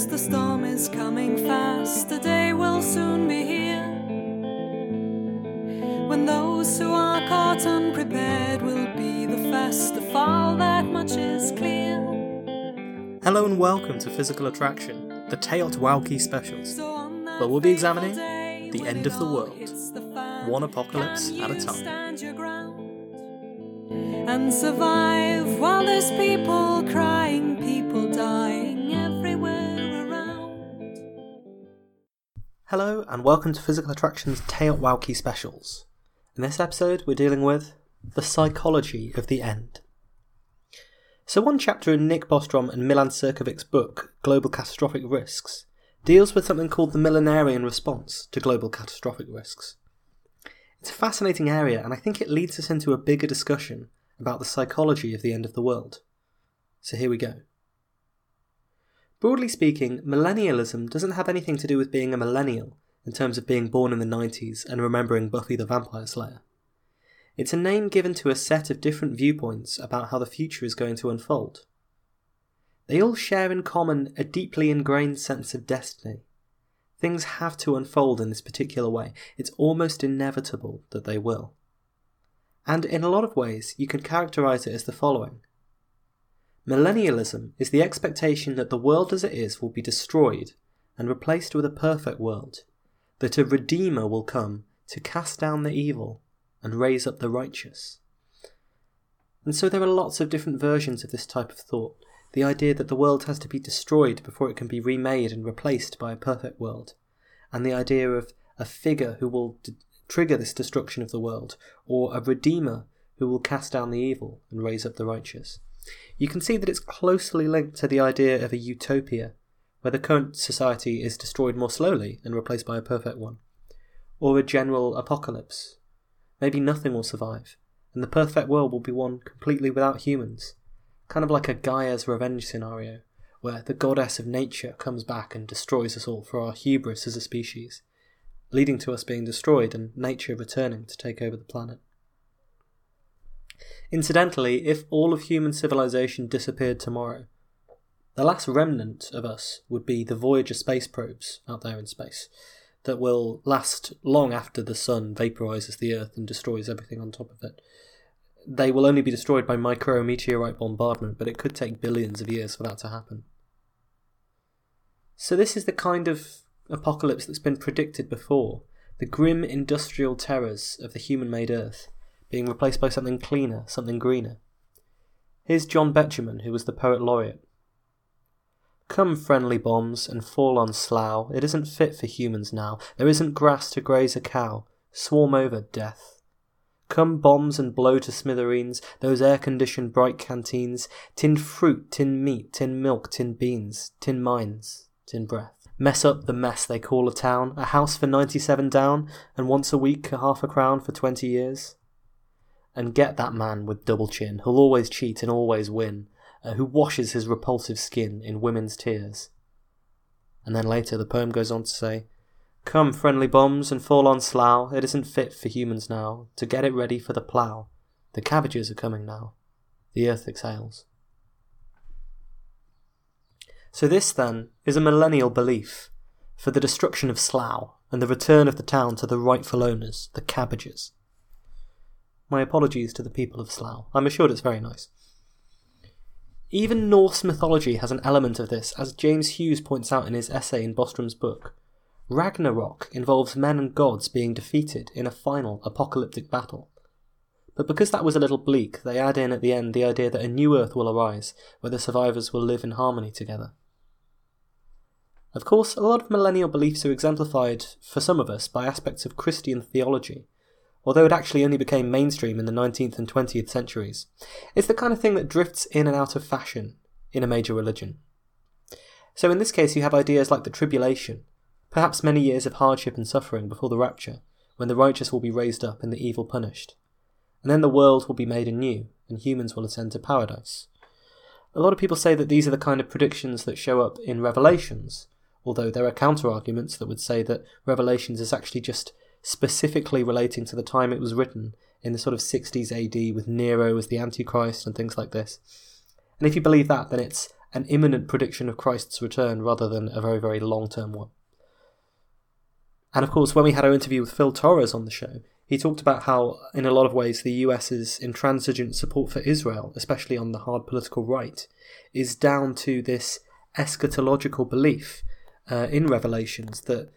knows the storm is coming fast, the day will soon be here. When those who are caught unprepared will be the first to fall, that much is clear. Hello and welcome to Physical Attraction, the TEOTWAWKI specials, So where we'll be examining the end of the world, one apocalypse at a time. stand your ground And survive while there's people crying, Hello and welcome to Physical Attraction's TEOTWAWKI specials. In this episode, we're dealing with the psychology of the end. So, one chapter in Nick Bostrom and Milan Cirkovic's book, Global Catastrophic Risks, deals with something called the millenarian response to global catastrophic risks. It's a fascinating area, and I think it leads us into a bigger discussion about the psychology of the end of the world. So, here we go. Broadly speaking, millennialism doesn't have anything to do with being a millennial in terms of being born in the 90s and remembering Buffy the Vampire Slayer. It's a name given to a set of different viewpoints about how the future is going to unfold. They all share in common a deeply ingrained sense of destiny. Things have to unfold in this particular way. It's almost inevitable that they will. And in a lot of ways, you can characterize it as the following Millennialism is the expectation that the world as it is will be destroyed and replaced with a perfect world, that a Redeemer will come to cast down the evil and raise up the righteous. And so there are lots of different versions of this type of thought. The idea that the world has to be destroyed before it can be remade and replaced by a perfect world, and the idea of a figure who will d- trigger this destruction of the world, or a Redeemer who will cast down the evil and raise up the righteous. You can see that it's closely linked to the idea of a utopia, where the current society is destroyed more slowly and replaced by a perfect one, or a general apocalypse. Maybe nothing will survive, and the perfect world will be one completely without humans, kind of like a Gaia's revenge scenario, where the goddess of nature comes back and destroys us all for our hubris as a species, leading to us being destroyed and nature returning to take over the planet. Incidentally, if all of human civilization disappeared tomorrow, the last remnant of us would be the Voyager space probes out there in space that will last long after the sun vaporizes the Earth and destroys everything on top of it. They will only be destroyed by micrometeorite bombardment, but it could take billions of years for that to happen. So, this is the kind of apocalypse that's been predicted before the grim industrial terrors of the human made Earth being replaced by something cleaner, something greener. Here's John Betjeman, who was the poet laureate. Come, friendly bombs, and fall on Slough. It isn't fit for humans now. There isn't grass to graze a cow. Swarm over, death. Come, bombs, and blow to smithereens those air conditioned bright canteens, tinned fruit, tinned meat, tinned milk, tinned beans, tinned mines, tinned breath. Mess up the mess they call a town, a house for 97 down, and once a week a half a crown for 20 years. And get that man with double chin, who'll always cheat and always win, uh, who washes his repulsive skin in women's tears. And then later the poem goes on to say, Come, friendly bombs, and fall on Slough. It isn't fit for humans now to get it ready for the plough. The cabbages are coming now. The earth exhales. So, this then is a millennial belief for the destruction of Slough and the return of the town to the rightful owners, the cabbages. My apologies to the people of Slough. I'm assured it's very nice. Even Norse mythology has an element of this, as James Hughes points out in his essay in Bostrom's book. Ragnarok involves men and gods being defeated in a final apocalyptic battle. But because that was a little bleak, they add in at the end the idea that a new Earth will arise, where the survivors will live in harmony together. Of course, a lot of millennial beliefs are exemplified, for some of us, by aspects of Christian theology, although it actually only became mainstream in the 19th and 20th centuries. It's the kind of thing that drifts in and out of fashion in a major religion. So in this case, you have ideas like the tribulation, perhaps many years of hardship and suffering before the rapture, when the righteous will be raised up and the evil punished. And then the world will be made anew, and humans will ascend to paradise. A lot of people say that these are the kind of predictions that show up in Revelations, although there are counter arguments that would say that Revelations is actually just specifically relating to the time it was written in the sort of 60s AD with Nero as the Antichrist and things like this. And if you believe that, then it's an imminent prediction of Christ's return rather than a very, very long term one. And of course, when we had our interview with Phil Torres on the show, he talked about how, in a lot of ways, the US's intransigent support for Israel, especially on the hard political right, is down to this eschatological belief uh, in Revelations that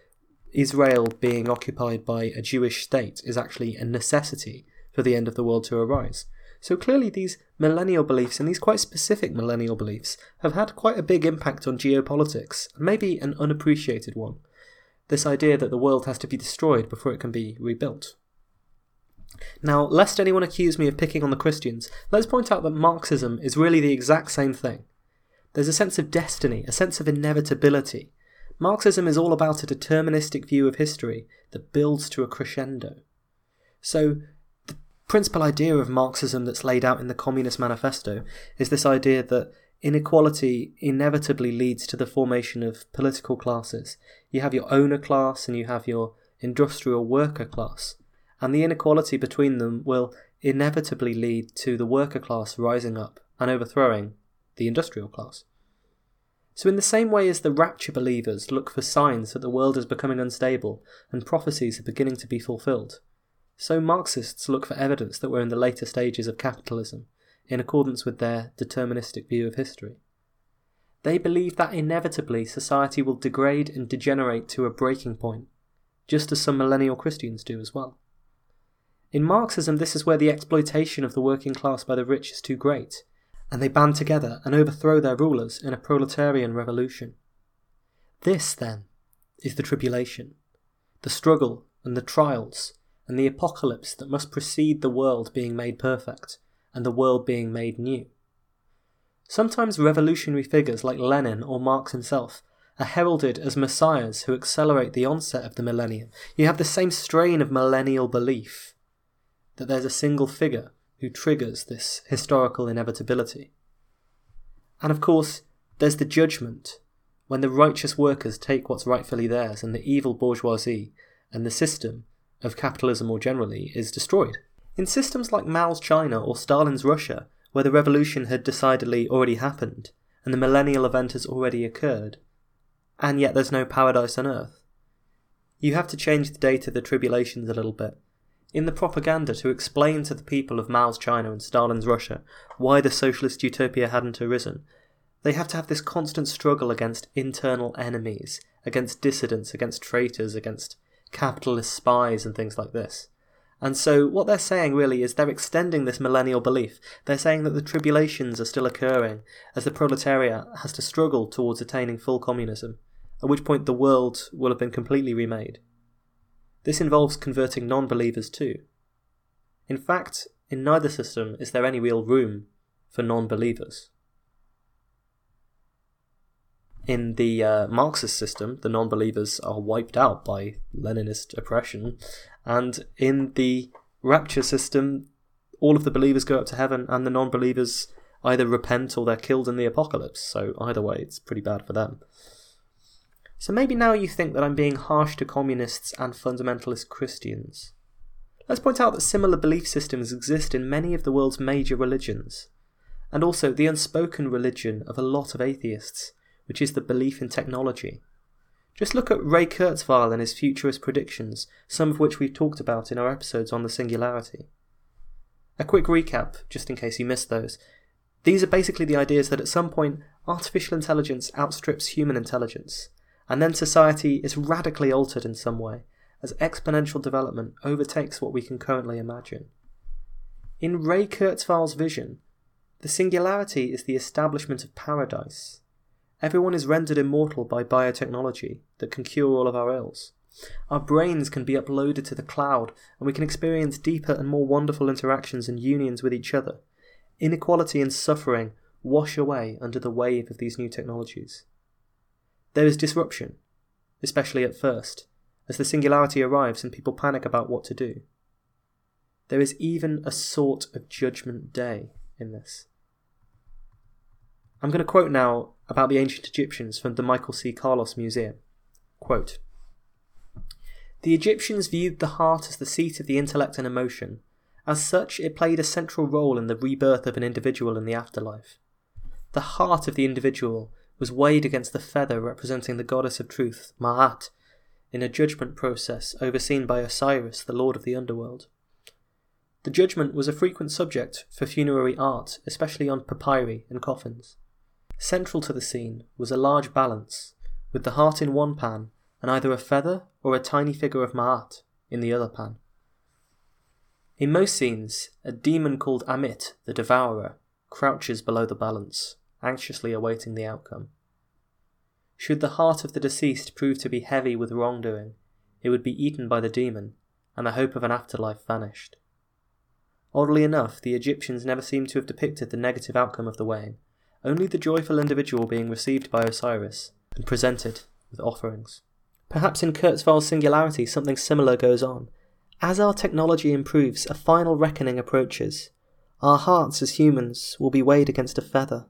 Israel being occupied by a Jewish state is actually a necessity for the end of the world to arise. So clearly, these millennial beliefs and these quite specific millennial beliefs have had quite a big impact on geopolitics, maybe an unappreciated one. This idea that the world has to be destroyed before it can be rebuilt. Now, lest anyone accuse me of picking on the Christians, let's point out that Marxism is really the exact same thing. There's a sense of destiny, a sense of inevitability. Marxism is all about a deterministic view of history that builds to a crescendo. So, the principal idea of Marxism that's laid out in the Communist Manifesto is this idea that inequality inevitably leads to the formation of political classes. You have your owner class and you have your industrial worker class and the inequality between them will inevitably lead to the worker class rising up and overthrowing the industrial class. So, in the same way as the rapture believers look for signs that the world is becoming unstable and prophecies are beginning to be fulfilled, so Marxists look for evidence that we're in the later stages of capitalism, in accordance with their deterministic view of history. They believe that inevitably society will degrade and degenerate to a breaking point, just as some millennial Christians do as well. In Marxism, this is where the exploitation of the working class by the rich is too great, and they band together and overthrow their rulers in a proletarian revolution. This, then, is the tribulation, the struggle and the trials and the apocalypse that must precede the world being made perfect and the world being made new. Sometimes revolutionary figures like Lenin or Marx himself are heralded as messiahs who accelerate the onset of the millennium. You have the same strain of millennial belief that there's a single figure who triggers this historical inevitability. And of course, there's the judgment, when the righteous workers take what's rightfully theirs and the evil bourgeoisie and the system of capitalism more generally is destroyed. In systems like Mao's China or Stalin's Russia, where the revolution had decidedly already happened and the millennial event has already occurred, and yet there's no paradise on earth, you have to change the date of the tribulations a little bit in the propaganda to explain to the people of Mao's China and Stalin's Russia why the socialist utopia hadn't arisen, they have to have this constant struggle against internal enemies, against dissidents, against traitors, against capitalist spies, and things like this. And so, what they're saying really is they're extending this millennial belief. They're saying that the tribulations are still occurring as the proletariat has to struggle towards attaining full communism, at which point the world will have been completely remade. This involves converting non believers too. In fact, in neither system is there any real room for non believers. In the uh, Marxist system, the non believers are wiped out by Leninist oppression, and in the rapture system, all of the believers go up to heaven, and the non believers either repent or they're killed in the apocalypse, so either way, it's pretty bad for them. So maybe now you think that I'm being harsh to communists and fundamentalist Christians. Let's point out that similar belief systems exist in many of the world's major religions, and also the unspoken religion of a lot of atheists, which is the belief in technology. Just look at Ray Kurzweil and his futurist predictions, some of which we've talked about in our episodes on the singularity. A quick recap, just in case you missed those. These are basically the ideas that at some point artificial intelligence outstrips human intelligence, and then society is radically altered in some way as exponential development overtakes what we can currently imagine. In Ray Kurzweil's vision, the singularity is the establishment of paradise. Everyone is rendered immortal by biotechnology that can cure all of our ills. Our brains can be uploaded to the cloud, and we can experience deeper and more wonderful interactions and unions with each other. Inequality and suffering wash away under the wave of these new technologies. There is disruption, especially at first, as the singularity arrives and people panic about what to do. There is even a sort of judgment day in this. I'm going to quote now about the ancient Egyptians from the Michael C. Carlos Museum. Quote, the Egyptians viewed the heart as the seat of the intellect and emotion. As such, it played a central role in the rebirth of an individual in the afterlife. the heart of the individual was weighed against the feather representing the goddess of truth, Ma'at, in a judgment process overseen by Osiris, the lord of the underworld. The judgment was a frequent subject for funerary art, especially on papyri and coffins. Central to the scene was a large balance, with the heart in one pan and either a feather or a tiny figure of Ma'at in the other pan. In most scenes, a demon called Amit, the Devourer, crouches below the balance, anxiously awaiting the outcome. Should the heart of the deceased prove to be heavy with wrongdoing, it would be eaten by the demon, and the hope of an afterlife vanished. Oddly enough, the Egyptians never seem to have depicted the negative outcome of the weighing, only the joyful individual being received by Osiris and presented with offerings. Perhaps in Kurzweil's singularity something similar goes on. As our technology improves, a final reckoning approaches. Our hearts as humans will be weighed against a feather.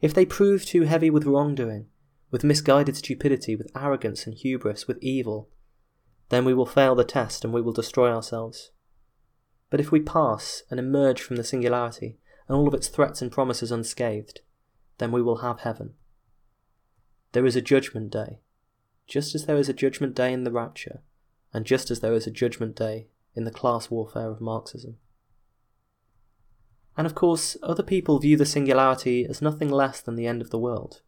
If they prove too heavy with wrongdoing, with misguided stupidity, with arrogance and hubris, with evil, then we will fail the test and we will destroy ourselves. But if we pass and emerge from the singularity and all of its threats and promises unscathed, then we will have heaven. There is a judgment day, just as there is a judgment day in the rapture, and just as there is a judgment day in the class warfare of Marxism. And of course, other people view the singularity as nothing less than the end of the world.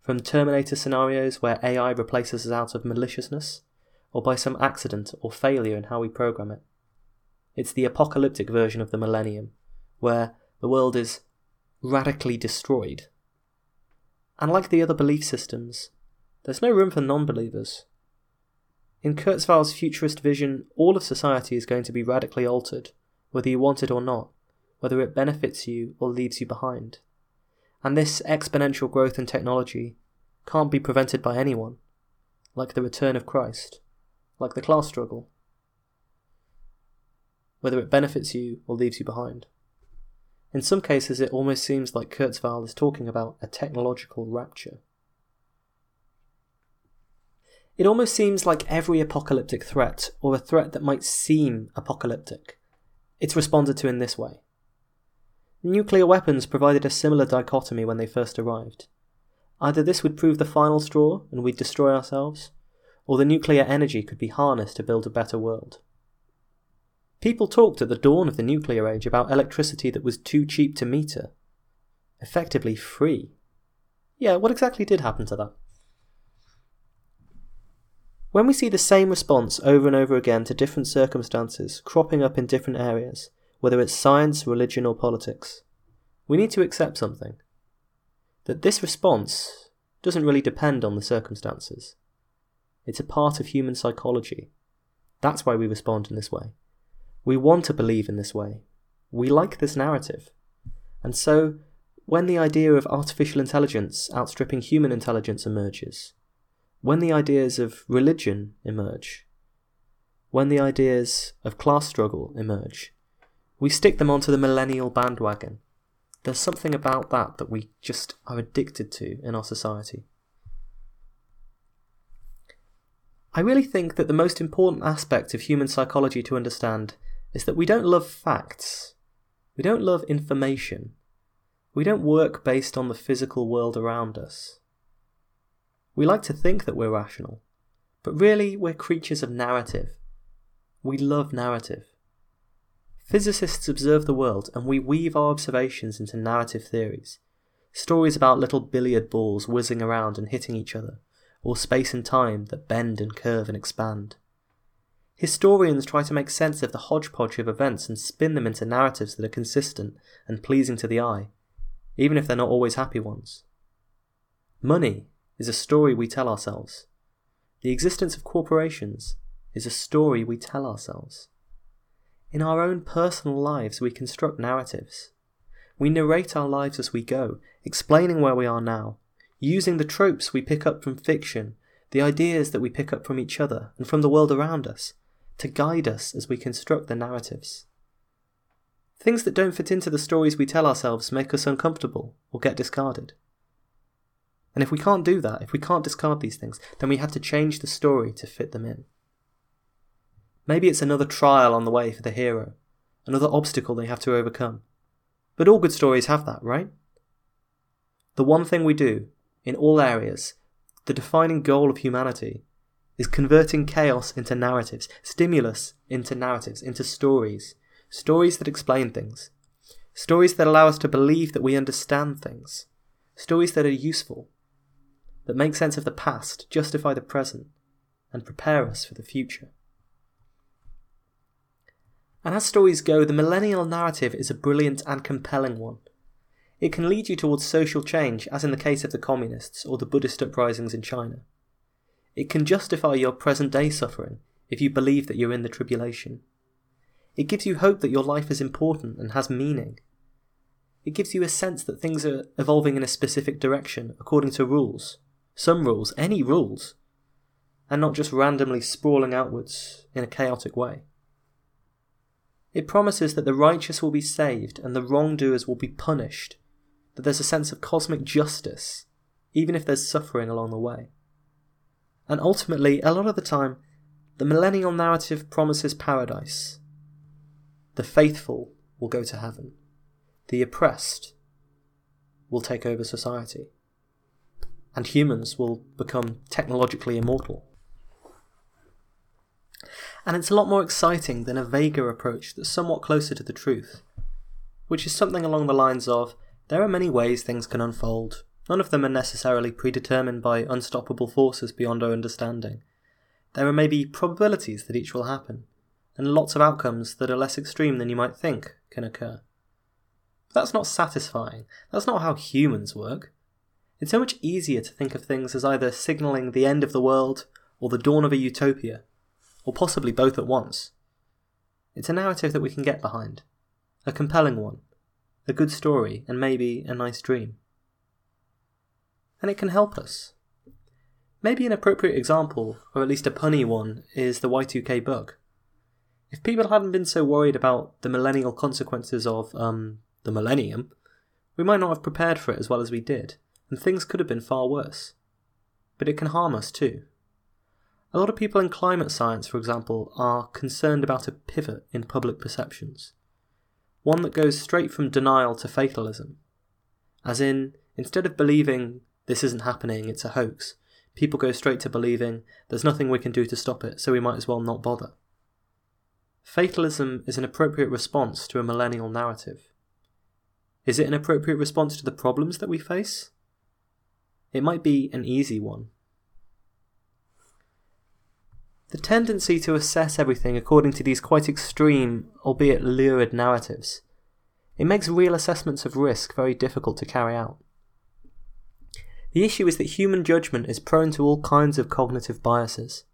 From Terminator scenarios where AI replaces us out of maliciousness, or by some accident or failure in how we program it. It's the apocalyptic version of the millennium, where the world is radically destroyed. And like the other belief systems, there's no room for non believers. In Kurzweil's futurist vision, all of society is going to be radically altered, whether you want it or not, whether it benefits you or leaves you behind. And this exponential growth in technology can't be prevented by anyone, like the return of Christ, like the class struggle, whether it benefits you or leaves you behind. In some cases, it almost seems like Kurzweil is talking about a technological rapture. It almost seems like every apocalyptic threat, or a threat that might seem apocalyptic, it's responded to in this way. Nuclear weapons provided a similar dichotomy when they first arrived. Either this would prove the final straw and we'd destroy ourselves, or the nuclear energy could be harnessed to build a better world. People talked at the dawn of the nuclear age about electricity that was too cheap to meter. Effectively free. Yeah, what exactly did happen to that? When we see the same response over and over again to different circumstances cropping up in different areas, whether it's science, religion, or politics. We need to accept something. That this response doesn't really depend on the circumstances. It's a part of human psychology. That's why we respond in this way. We want to believe in this way. We like this narrative. And so, when the idea of artificial intelligence outstripping human intelligence emerges, when the ideas of religion emerge, when the ideas of class struggle emerge, we stick them onto the millennial bandwagon. There's something about that that we just are addicted to in our society. I really think that the most important aspect of human psychology to understand is that we don't love facts. We don't love information. We don't work based on the physical world around us. We like to think that we're rational, but really we're creatures of narrative. We love narrative. Physicists observe the world, and we weave our observations into narrative theories. Stories about little billiard balls whizzing around and hitting each other, or space and time that bend and curve and expand. Historians try to make sense of the hodgepodge of events and spin them into narratives that are consistent and pleasing to the eye, even if they're not always happy ones. Money is a story we tell ourselves. The existence of corporations is a story we tell ourselves. In our own personal lives, we construct narratives. We narrate our lives as we go, explaining where we are now, using the tropes we pick up from fiction, the ideas that we pick up from each other and from the world around us, to guide us as we construct the narratives. Things that don't fit into the stories we tell ourselves make us uncomfortable or get discarded. And if we can't do that, if we can't discard these things, then we have to change the story to fit them in. Maybe it's another trial on the way for the hero, another obstacle they have to overcome. But all good stories have that, right? The one thing we do, in all areas, the defining goal of humanity, is converting chaos into narratives, stimulus into narratives, into stories, stories that explain things, stories that allow us to believe that we understand things, stories that are useful, that make sense of the past, justify the present, and prepare us for the future. And as stories go, the millennial narrative is a brilliant and compelling one. It can lead you towards social change, as in the case of the communists or the Buddhist uprisings in China. It can justify your present day suffering if you believe that you're in the tribulation. It gives you hope that your life is important and has meaning. It gives you a sense that things are evolving in a specific direction according to rules. Some rules, any rules, and not just randomly sprawling outwards in a chaotic way. It promises that the righteous will be saved and the wrongdoers will be punished, that there's a sense of cosmic justice, even if there's suffering along the way. And ultimately, a lot of the time, the millennial narrative promises paradise. The faithful will go to heaven. The oppressed will take over society. And humans will become technologically immortal. And it's a lot more exciting than a vaguer approach that's somewhat closer to the truth, which is something along the lines of there are many ways things can unfold, None of them are necessarily predetermined by unstoppable forces beyond our understanding. There are maybe probabilities that each will happen, and lots of outcomes that are less extreme than you might think can occur. But that's not satisfying. That's not how humans work. It's so much easier to think of things as either signalling the end of the world or the dawn of a utopia, or possibly both at once. It's a narrative that we can get behind, a compelling one, a good story, and maybe a nice dream and it can help us. Maybe an appropriate example, or at least a punny one, is the Y2K bug. If people hadn't been so worried about the millennial consequences of, um, the millennium, we might not have prepared for it as well as we did, and things could have been far worse. But it can harm us too. A lot of people in climate science, for example, are concerned about a pivot in public perceptions. One that goes straight from denial to fatalism. As in, instead of believing this isn't happening, it's a hoax. People go straight to believing there's nothing we can do to stop it, so we might as well not bother. Fatalism is an appropriate response to a millennial narrative. Is it an appropriate response to the problems that we face? It might be an easy one. The tendency to assess everything according to these quite extreme, albeit lurid narratives, it makes real assessments of risk very difficult to carry out. The issue is that human judgment is prone to all kinds of cognitive biases.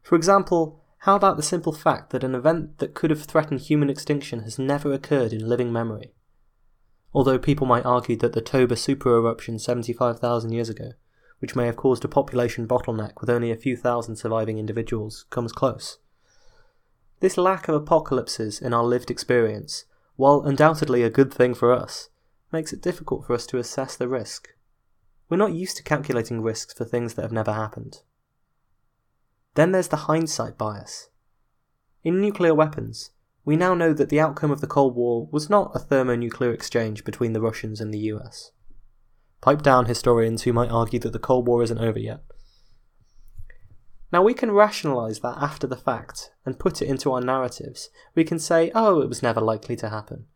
For example, how about the simple fact that an event that could have threatened human extinction has never occurred in living memory? Although people might argue that the Toba supereruption 75,000 years ago, which may have caused a population bottleneck with only a few thousand surviving individuals, comes close. This lack of apocalypses in our lived experience, while undoubtedly a good thing for us, makes it difficult for us to assess the risk. We're not used to calculating risks for things that have never happened. Then there's the hindsight bias. In nuclear weapons, we now know that the outcome of the Cold War was not a thermonuclear exchange between the Russians and the US. Pipe down historians who might argue that the Cold War isn't over yet. Now we can rationalise that after the fact and put it into our narratives. We can say, oh, it was never likely to happen.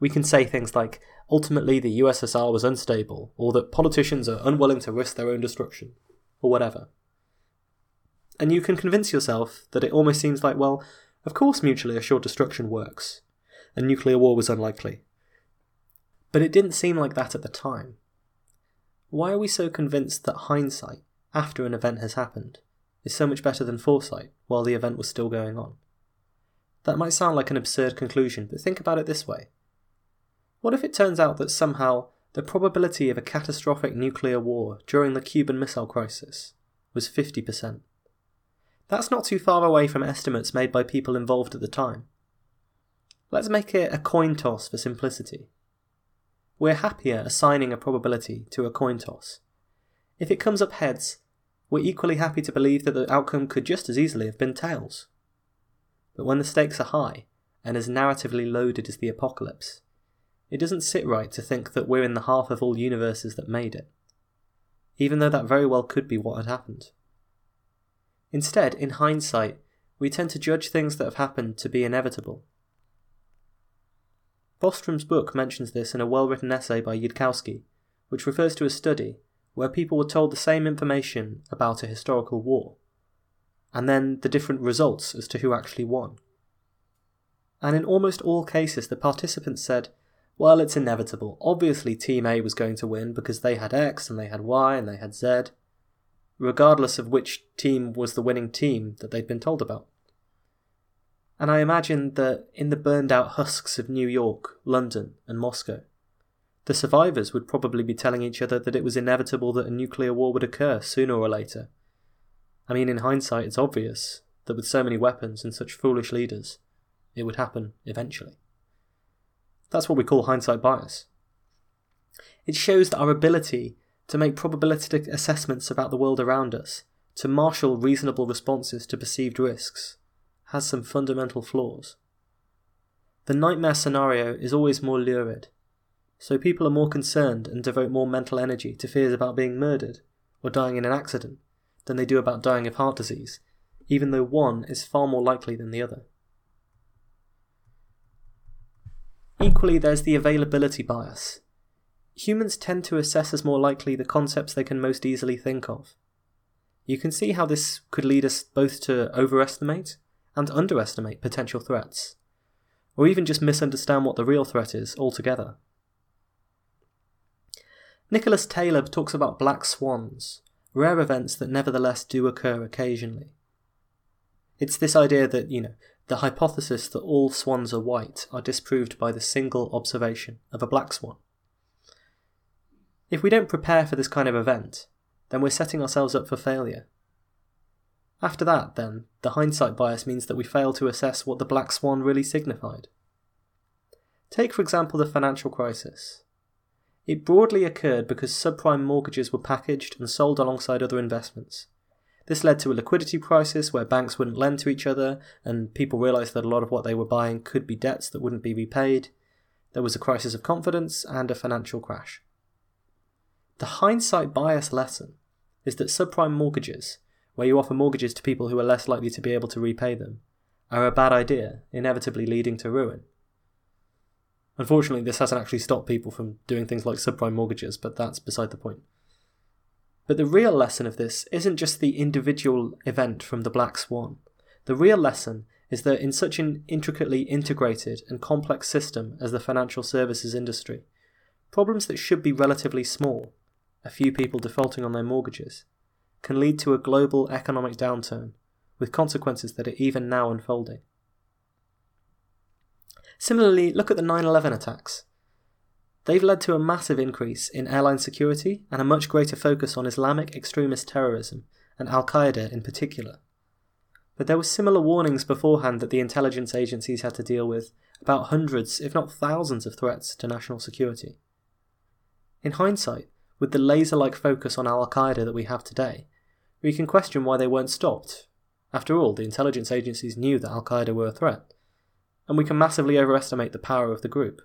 We can say things like, ultimately the USSR was unstable, or that politicians are unwilling to risk their own destruction, or whatever. And you can convince yourself that it almost seems like, well, of course mutually assured destruction works, and nuclear war was unlikely. But it didn't seem like that at the time. Why are we so convinced that hindsight, after an event has happened, is so much better than foresight while the event was still going on? That might sound like an absurd conclusion, but think about it this way. What if it turns out that somehow the probability of a catastrophic nuclear war during the Cuban Missile Crisis was 50%? That's not too far away from estimates made by people involved at the time. Let's make it a coin toss for simplicity. We're happier assigning a probability to a coin toss. If it comes up heads, we're equally happy to believe that the outcome could just as easily have been tails. But when the stakes are high, and as narratively loaded as the apocalypse, it doesn't sit right to think that we're in the half of all universes that made it, even though that very well could be what had happened. Instead, in hindsight, we tend to judge things that have happened to be inevitable. Bostrom's book mentions this in a well written essay by Yudkowsky, which refers to a study where people were told the same information about a historical war, and then the different results as to who actually won. And in almost all cases, the participants said, well, it's inevitable. Obviously, Team A was going to win because they had X and they had Y and they had Z, regardless of which team was the winning team that they'd been told about. And I imagine that in the burned out husks of New York, London, and Moscow, the survivors would probably be telling each other that it was inevitable that a nuclear war would occur sooner or later. I mean, in hindsight, it's obvious that with so many weapons and such foolish leaders, it would happen eventually. That's what we call hindsight bias. It shows that our ability to make probabilistic assessments about the world around us, to marshal reasonable responses to perceived risks, has some fundamental flaws. The nightmare scenario is always more lurid, so people are more concerned and devote more mental energy to fears about being murdered or dying in an accident than they do about dying of heart disease, even though one is far more likely than the other. Equally, there's the availability bias. Humans tend to assess as more likely the concepts they can most easily think of. You can see how this could lead us both to overestimate and underestimate potential threats, or even just misunderstand what the real threat is altogether. Nicholas Taleb talks about black swans, rare events that nevertheless do occur occasionally. It's this idea that, you know, the hypothesis that all swans are white are disproved by the single observation of a black swan. If we don't prepare for this kind of event, then we're setting ourselves up for failure. After that, then, the hindsight bias means that we fail to assess what the black swan really signified. Take, for example, the financial crisis. It broadly occurred because subprime mortgages were packaged and sold alongside other investments. This led to a liquidity crisis where banks wouldn't lend to each other, and people realised that a lot of what they were buying could be debts that wouldn't be repaid. There was a crisis of confidence and a financial crash. The hindsight bias lesson is that subprime mortgages, where you offer mortgages to people who are less likely to be able to repay them, are a bad idea, inevitably leading to ruin. Unfortunately, this hasn't actually stopped people from doing things like subprime mortgages, but that's beside the point. But the real lesson of this isn't just the individual event from the Black Swan. The real lesson is that in such an intricately integrated and complex system as the financial services industry, problems that should be relatively small, a few people defaulting on their mortgages, can lead to a global economic downturn, with consequences that are even now unfolding. Similarly, look at the 9 11 attacks. They've led to a massive increase in airline security and a much greater focus on Islamic extremist terrorism, and Al Qaeda in particular. But there were similar warnings beforehand that the intelligence agencies had to deal with about hundreds, if not thousands, of threats to national security. In hindsight, with the laser like focus on Al Qaeda that we have today, we can question why they weren't stopped. After all, the intelligence agencies knew that Al Qaeda were a threat, and we can massively overestimate the power of the group.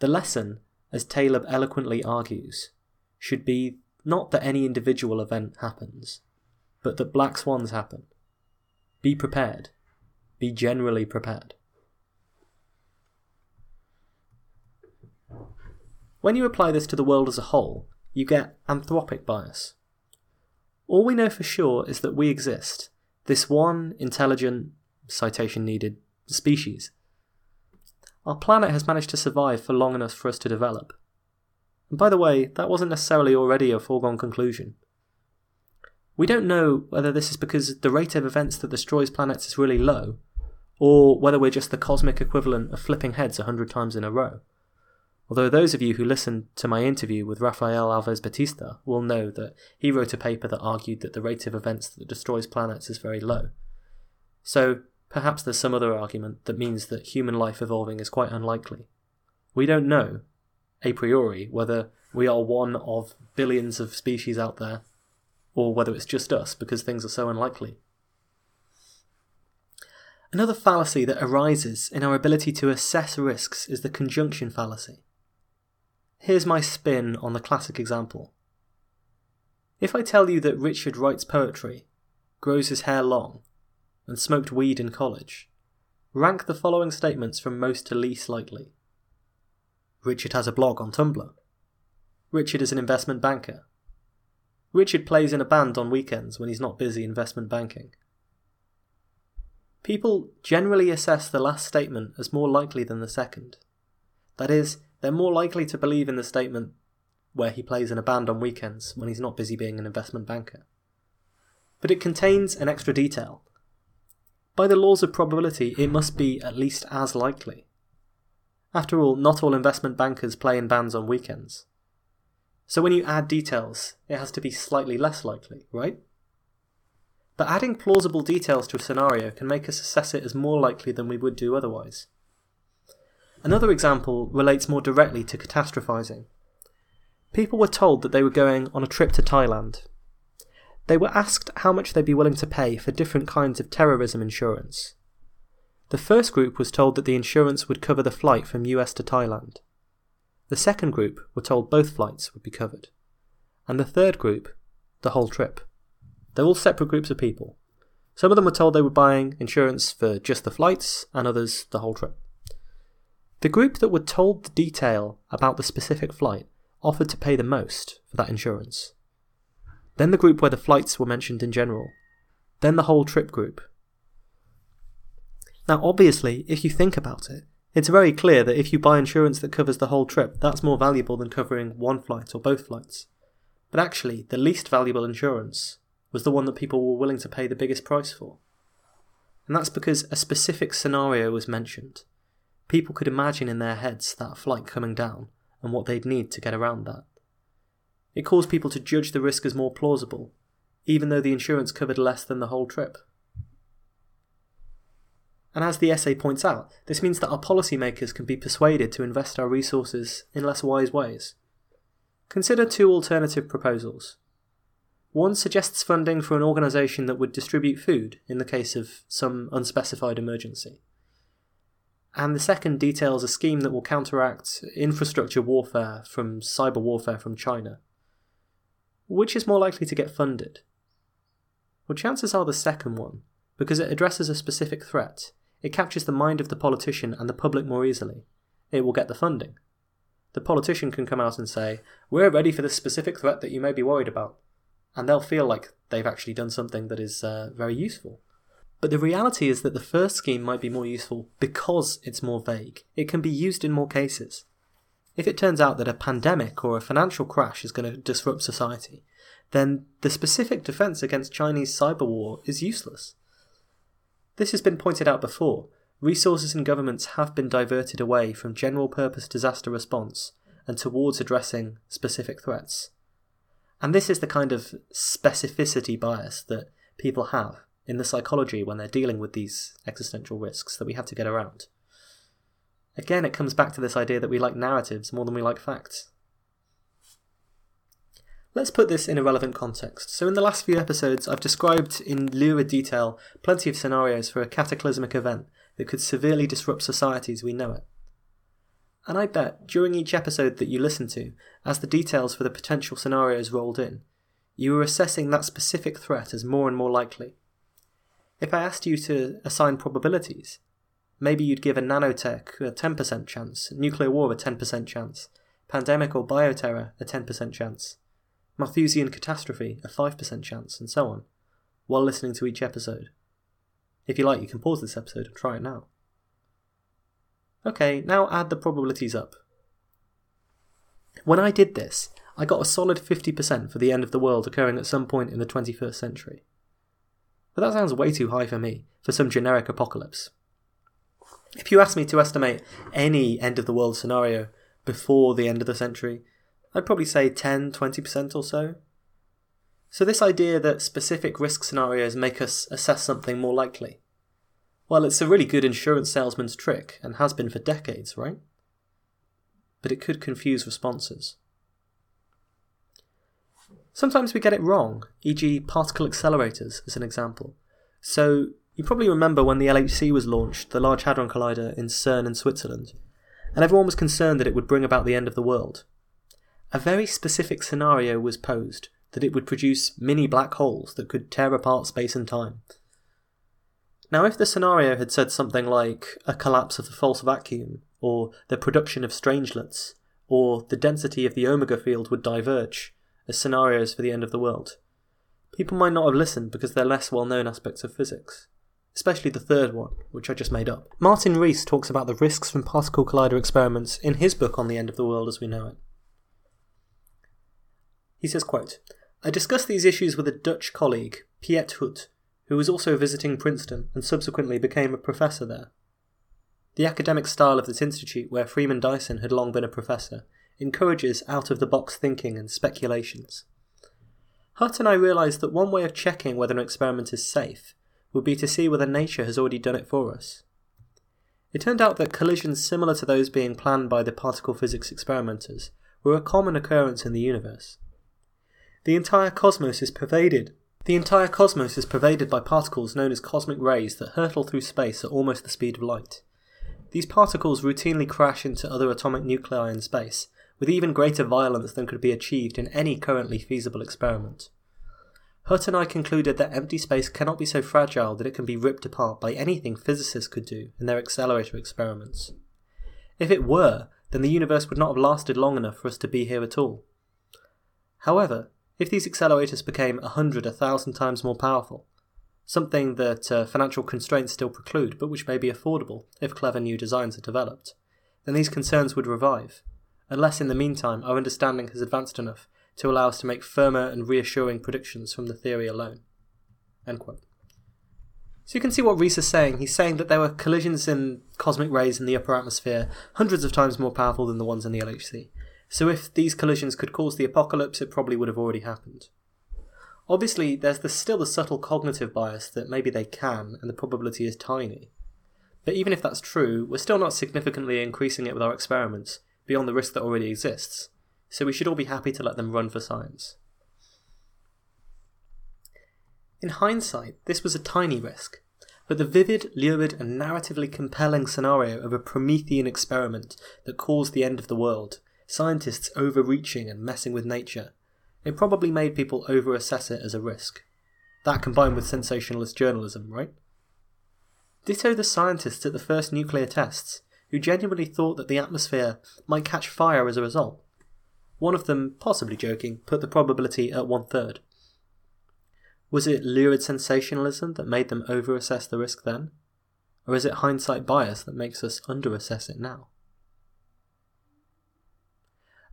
The lesson, as Taleb eloquently argues, should be not that any individual event happens, but that black swans happen. Be prepared. Be generally prepared. When you apply this to the world as a whole, you get anthropic bias. All we know for sure is that we exist, this one intelligent, citation needed, species our planet has managed to survive for long enough for us to develop. And by the way, that wasn't necessarily already a foregone conclusion. We don't know whether this is because the rate of events that destroys planets is really low, or whether we're just the cosmic equivalent of flipping heads a hundred times in a row. Although those of you who listened to my interview with Rafael Alves Batista will know that he wrote a paper that argued that the rate of events that destroys planets is very low. So, Perhaps there's some other argument that means that human life evolving is quite unlikely. We don't know, a priori, whether we are one of billions of species out there, or whether it's just us because things are so unlikely. Another fallacy that arises in our ability to assess risks is the conjunction fallacy. Here's my spin on the classic example. If I tell you that Richard writes poetry, grows his hair long, and smoked weed in college, rank the following statements from most to least likely. Richard has a blog on Tumblr. Richard is an investment banker. Richard plays in a band on weekends when he's not busy investment banking. People generally assess the last statement as more likely than the second. That is, they're more likely to believe in the statement where he plays in a band on weekends when he's not busy being an investment banker. But it contains an extra detail. By the laws of probability, it must be at least as likely. After all, not all investment bankers play in bands on weekends. So when you add details, it has to be slightly less likely, right? But adding plausible details to a scenario can make us assess it as more likely than we would do otherwise. Another example relates more directly to catastrophizing. People were told that they were going on a trip to Thailand. They were asked how much they'd be willing to pay for different kinds of terrorism insurance. The first group was told that the insurance would cover the flight from US to Thailand. The second group were told both flights would be covered. And the third group, the whole trip. They're all separate groups of people. Some of them were told they were buying insurance for just the flights, and others the whole trip. The group that were told the detail about the specific flight offered to pay the most for that insurance. Then the group where the flights were mentioned in general. Then the whole trip group. Now, obviously, if you think about it, it's very clear that if you buy insurance that covers the whole trip, that's more valuable than covering one flight or both flights. But actually, the least valuable insurance was the one that people were willing to pay the biggest price for. And that's because a specific scenario was mentioned. People could imagine in their heads that flight coming down and what they'd need to get around that. It caused people to judge the risk as more plausible, even though the insurance covered less than the whole trip. And as the essay points out, this means that our policymakers can be persuaded to invest our resources in less wise ways. Consider two alternative proposals. One suggests funding for an organisation that would distribute food in the case of some unspecified emergency. And the second details a scheme that will counteract infrastructure warfare from cyber warfare from China. Which is more likely to get funded? Well, chances are the second one, because it addresses a specific threat. It captures the mind of the politician and the public more easily. It will get the funding. The politician can come out and say, We're ready for this specific threat that you may be worried about and they'll feel like they've actually done something that is uh, very useful. But the reality is that the first scheme might be more useful because it's more vague. It can be used in more cases. If it turns out that a pandemic or a financial crash is going to disrupt society, then the specific defense against Chinese cyber war is useless. This has been pointed out before. Resources and governments have been diverted away from general purpose disaster response and towards addressing specific threats. And this is the kind of specificity bias that people have in the psychology when they're dealing with these existential risks that we have to get around. Again, it comes back to this idea that we like narratives more than we like facts. Let's put this in a relevant context. So, in the last few episodes, I've described in lurid detail plenty of scenarios for a cataclysmic event that could severely disrupt society as we know it. And I bet during each episode that you listened to, as the details for the potential scenarios rolled in, you were assessing that specific threat as more and more likely. If I asked you to assign probabilities, maybe you'd give a nanotech a 10% chance, nuclear war a 10% chance, pandemic or bioterror a 10% chance, Malthusian catastrophe a 5% chance, and so on, while listening to each episode. If you like, you can pause this episode and try it now. Okay, now add the probabilities up. When I did this, I got a solid 50% for the end of the world occurring at some point in the 21st century. But that sounds way too high for me, for some generic apocalypse. If you asked me to estimate any end of the world scenario before the end of the century, I'd probably say 10 20% or so. So, this idea that specific risk scenarios make us assess something more likely well, it's a really good insurance salesman's trick, and has been for decades, right? But it could confuse responses. Sometimes we get it wrong, e.g., particle accelerators as an example. So, You probably remember when the LHC was launched, the Large Hadron Collider in CERN in Switzerland, and everyone was concerned that it would bring about the end of the world. A very specific scenario was posed that it would produce mini black holes that could tear apart space and time. Now, if the scenario had said something like a collapse of the false vacuum, or the production of strangelets, or the density of the omega field would diverge as scenarios for the end of the world, people might not have listened because they're less well known aspects of physics especially the third one, which I just made up. Martin Rees talks about the risks from particle collider experiments in his book on the end of the world as we know it. He says, quote, I discussed these issues with a Dutch colleague, Piet Hut, who was also visiting Princeton and subsequently became a professor there. The academic style of this institute, where Freeman Dyson had long been a professor, encourages out of the box thinking and speculations. Hut and I realised that one way of checking whether an experiment is safe would be to see whether nature has already done it for us. It turned out that collisions similar to those being planned by the particle physics experimenters were a common occurrence in the universe. The entire cosmos is pervaded. The entire cosmos is pervaded by particles known as cosmic rays that hurtle through space at almost the speed of light. These particles routinely crash into other atomic nuclei in space, with even greater violence than could be achieved in any currently feasible experiment. Hut and I concluded that empty space cannot be so fragile that it can be ripped apart by anything physicists could do in their accelerator experiments. If it were, then the universe would not have lasted long enough for us to be here at all. However, if these accelerators became a hundred, a thousand times more powerful, something that uh, financial constraints still preclude, but which may be affordable if clever new designs are developed, then these concerns would revive, unless in the meantime our understanding has advanced enough to allow us to make firmer and reassuring predictions from the theory alone. So you can see what Rees is saying. He's saying that there were collisions in cosmic rays in the upper atmosphere hundreds of times more powerful than the ones in the LHC. So if these collisions could cause the apocalypse, it probably would have already happened. Obviously, there's the, still the subtle cognitive bias that maybe they can, and the probability is tiny. But even if that's true, we're still not significantly increasing it with our experiments, beyond the risk that already exists so we should all be happy to let them run for science. In hindsight, this was a tiny risk, but the vivid, lurid, and narratively compelling scenario of a Promethean experiment that caused the end of the world, scientists overreaching and messing with nature, it probably made people overassess it as a risk. That combined with sensationalist journalism, right? Ditto the scientists at the first nuclear tests, who genuinely thought that the atmosphere might catch fire as a result. One of them, possibly joking, put the probability at one third. Was it lurid sensationalism that made them overassess the risk then? Or is it hindsight bias that makes us underassess it now?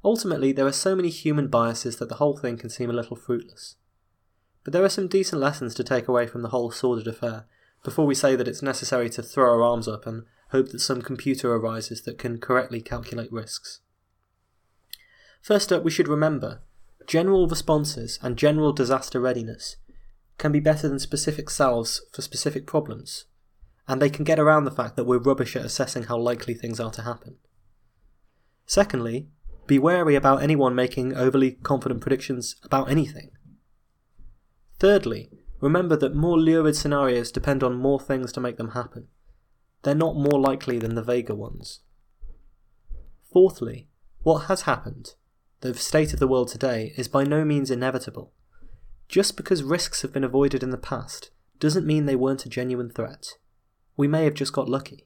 Ultimately, there are so many human biases that the whole thing can seem a little fruitless. But there are some decent lessons to take away from the whole sordid affair before we say that it's necessary to throw our arms up and hope that some computer arises that can correctly calculate risks. First up, we should remember general responses and general disaster readiness can be better than specific salves for specific problems, and they can get around the fact that we're rubbish at assessing how likely things are to happen. Secondly, be wary about anyone making overly confident predictions about anything. Thirdly, remember that more lurid scenarios depend on more things to make them happen. They're not more likely than the vaguer ones. Fourthly, what has happened the state of the world today is by no means inevitable. Just because risks have been avoided in the past doesn't mean they weren't a genuine threat. We may have just got lucky.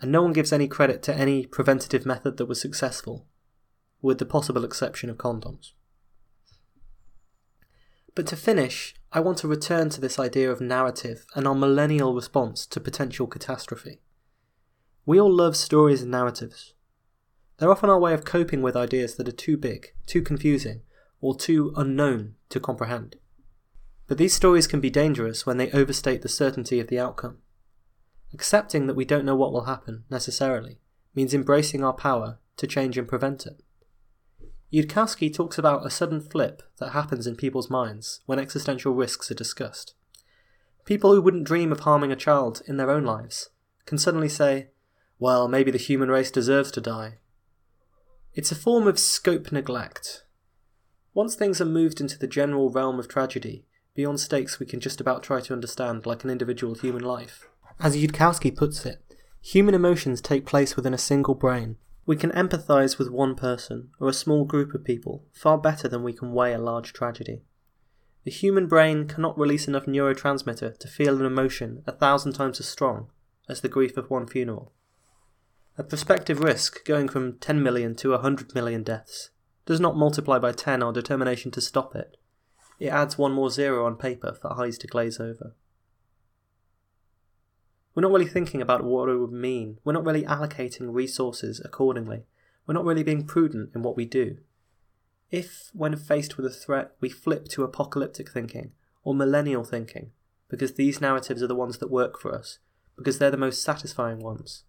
And no one gives any credit to any preventative method that was successful, with the possible exception of condoms. But to finish, I want to return to this idea of narrative and our millennial response to potential catastrophe. We all love stories and narratives. They're often our way of coping with ideas that are too big, too confusing, or too unknown to comprehend. But these stories can be dangerous when they overstate the certainty of the outcome. Accepting that we don't know what will happen, necessarily, means embracing our power to change and prevent it. Yudkowsky talks about a sudden flip that happens in people's minds when existential risks are discussed. People who wouldn't dream of harming a child in their own lives can suddenly say, well, maybe the human race deserves to die, it's a form of scope neglect. Once things are moved into the general realm of tragedy, beyond stakes we can just about try to understand, like an individual human life. As Yudkowsky puts it, human emotions take place within a single brain. We can empathise with one person, or a small group of people, far better than we can weigh a large tragedy. The human brain cannot release enough neurotransmitter to feel an emotion a thousand times as strong as the grief of one funeral. A prospective risk going from 10 million to 100 million deaths does not multiply by 10 our determination to stop it. It adds one more zero on paper for eyes to glaze over. We're not really thinking about what it would mean. We're not really allocating resources accordingly. We're not really being prudent in what we do. If, when faced with a threat, we flip to apocalyptic thinking or millennial thinking, because these narratives are the ones that work for us, because they're the most satisfying ones,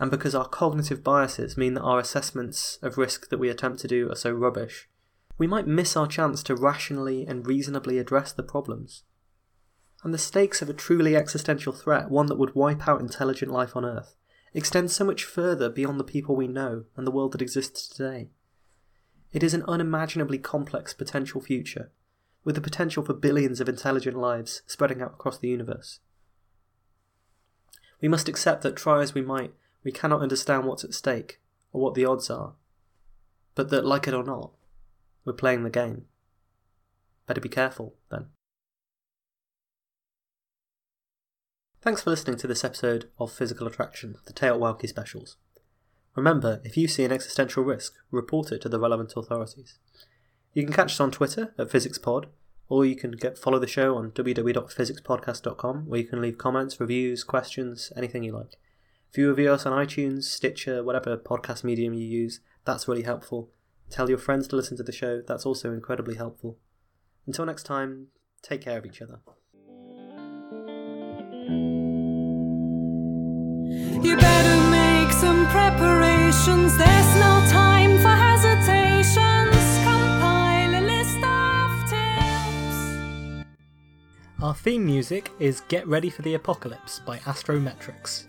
and because our cognitive biases mean that our assessments of risk that we attempt to do are so rubbish, we might miss our chance to rationally and reasonably address the problems. And the stakes of a truly existential threat, one that would wipe out intelligent life on Earth, extend so much further beyond the people we know and the world that exists today. It is an unimaginably complex potential future, with the potential for billions of intelligent lives spreading out across the universe. We must accept that, try as we might, we cannot understand what's at stake, or what the odds are, but that, like it or not, we're playing the game. Better be careful, then. Thanks for listening to this episode of Physical Attraction, the TEOTWAWKI specials. Remember, if you see an existential risk, report it to the relevant authorities. You can catch us on Twitter at PhysicsPod, or you can get follow the show on www.physicspodcast.com, where you can leave comments, reviews, questions, anything you like. If you review us on iTunes, Stitcher, whatever podcast medium you use, that's really helpful. Tell your friends to listen to the show, that's also incredibly helpful. Until next time, take care of each other. You better make some preparations. There's no time for hesitations. Compile a list of tips. Our theme music is Get Ready for the Apocalypse by Astrometrics.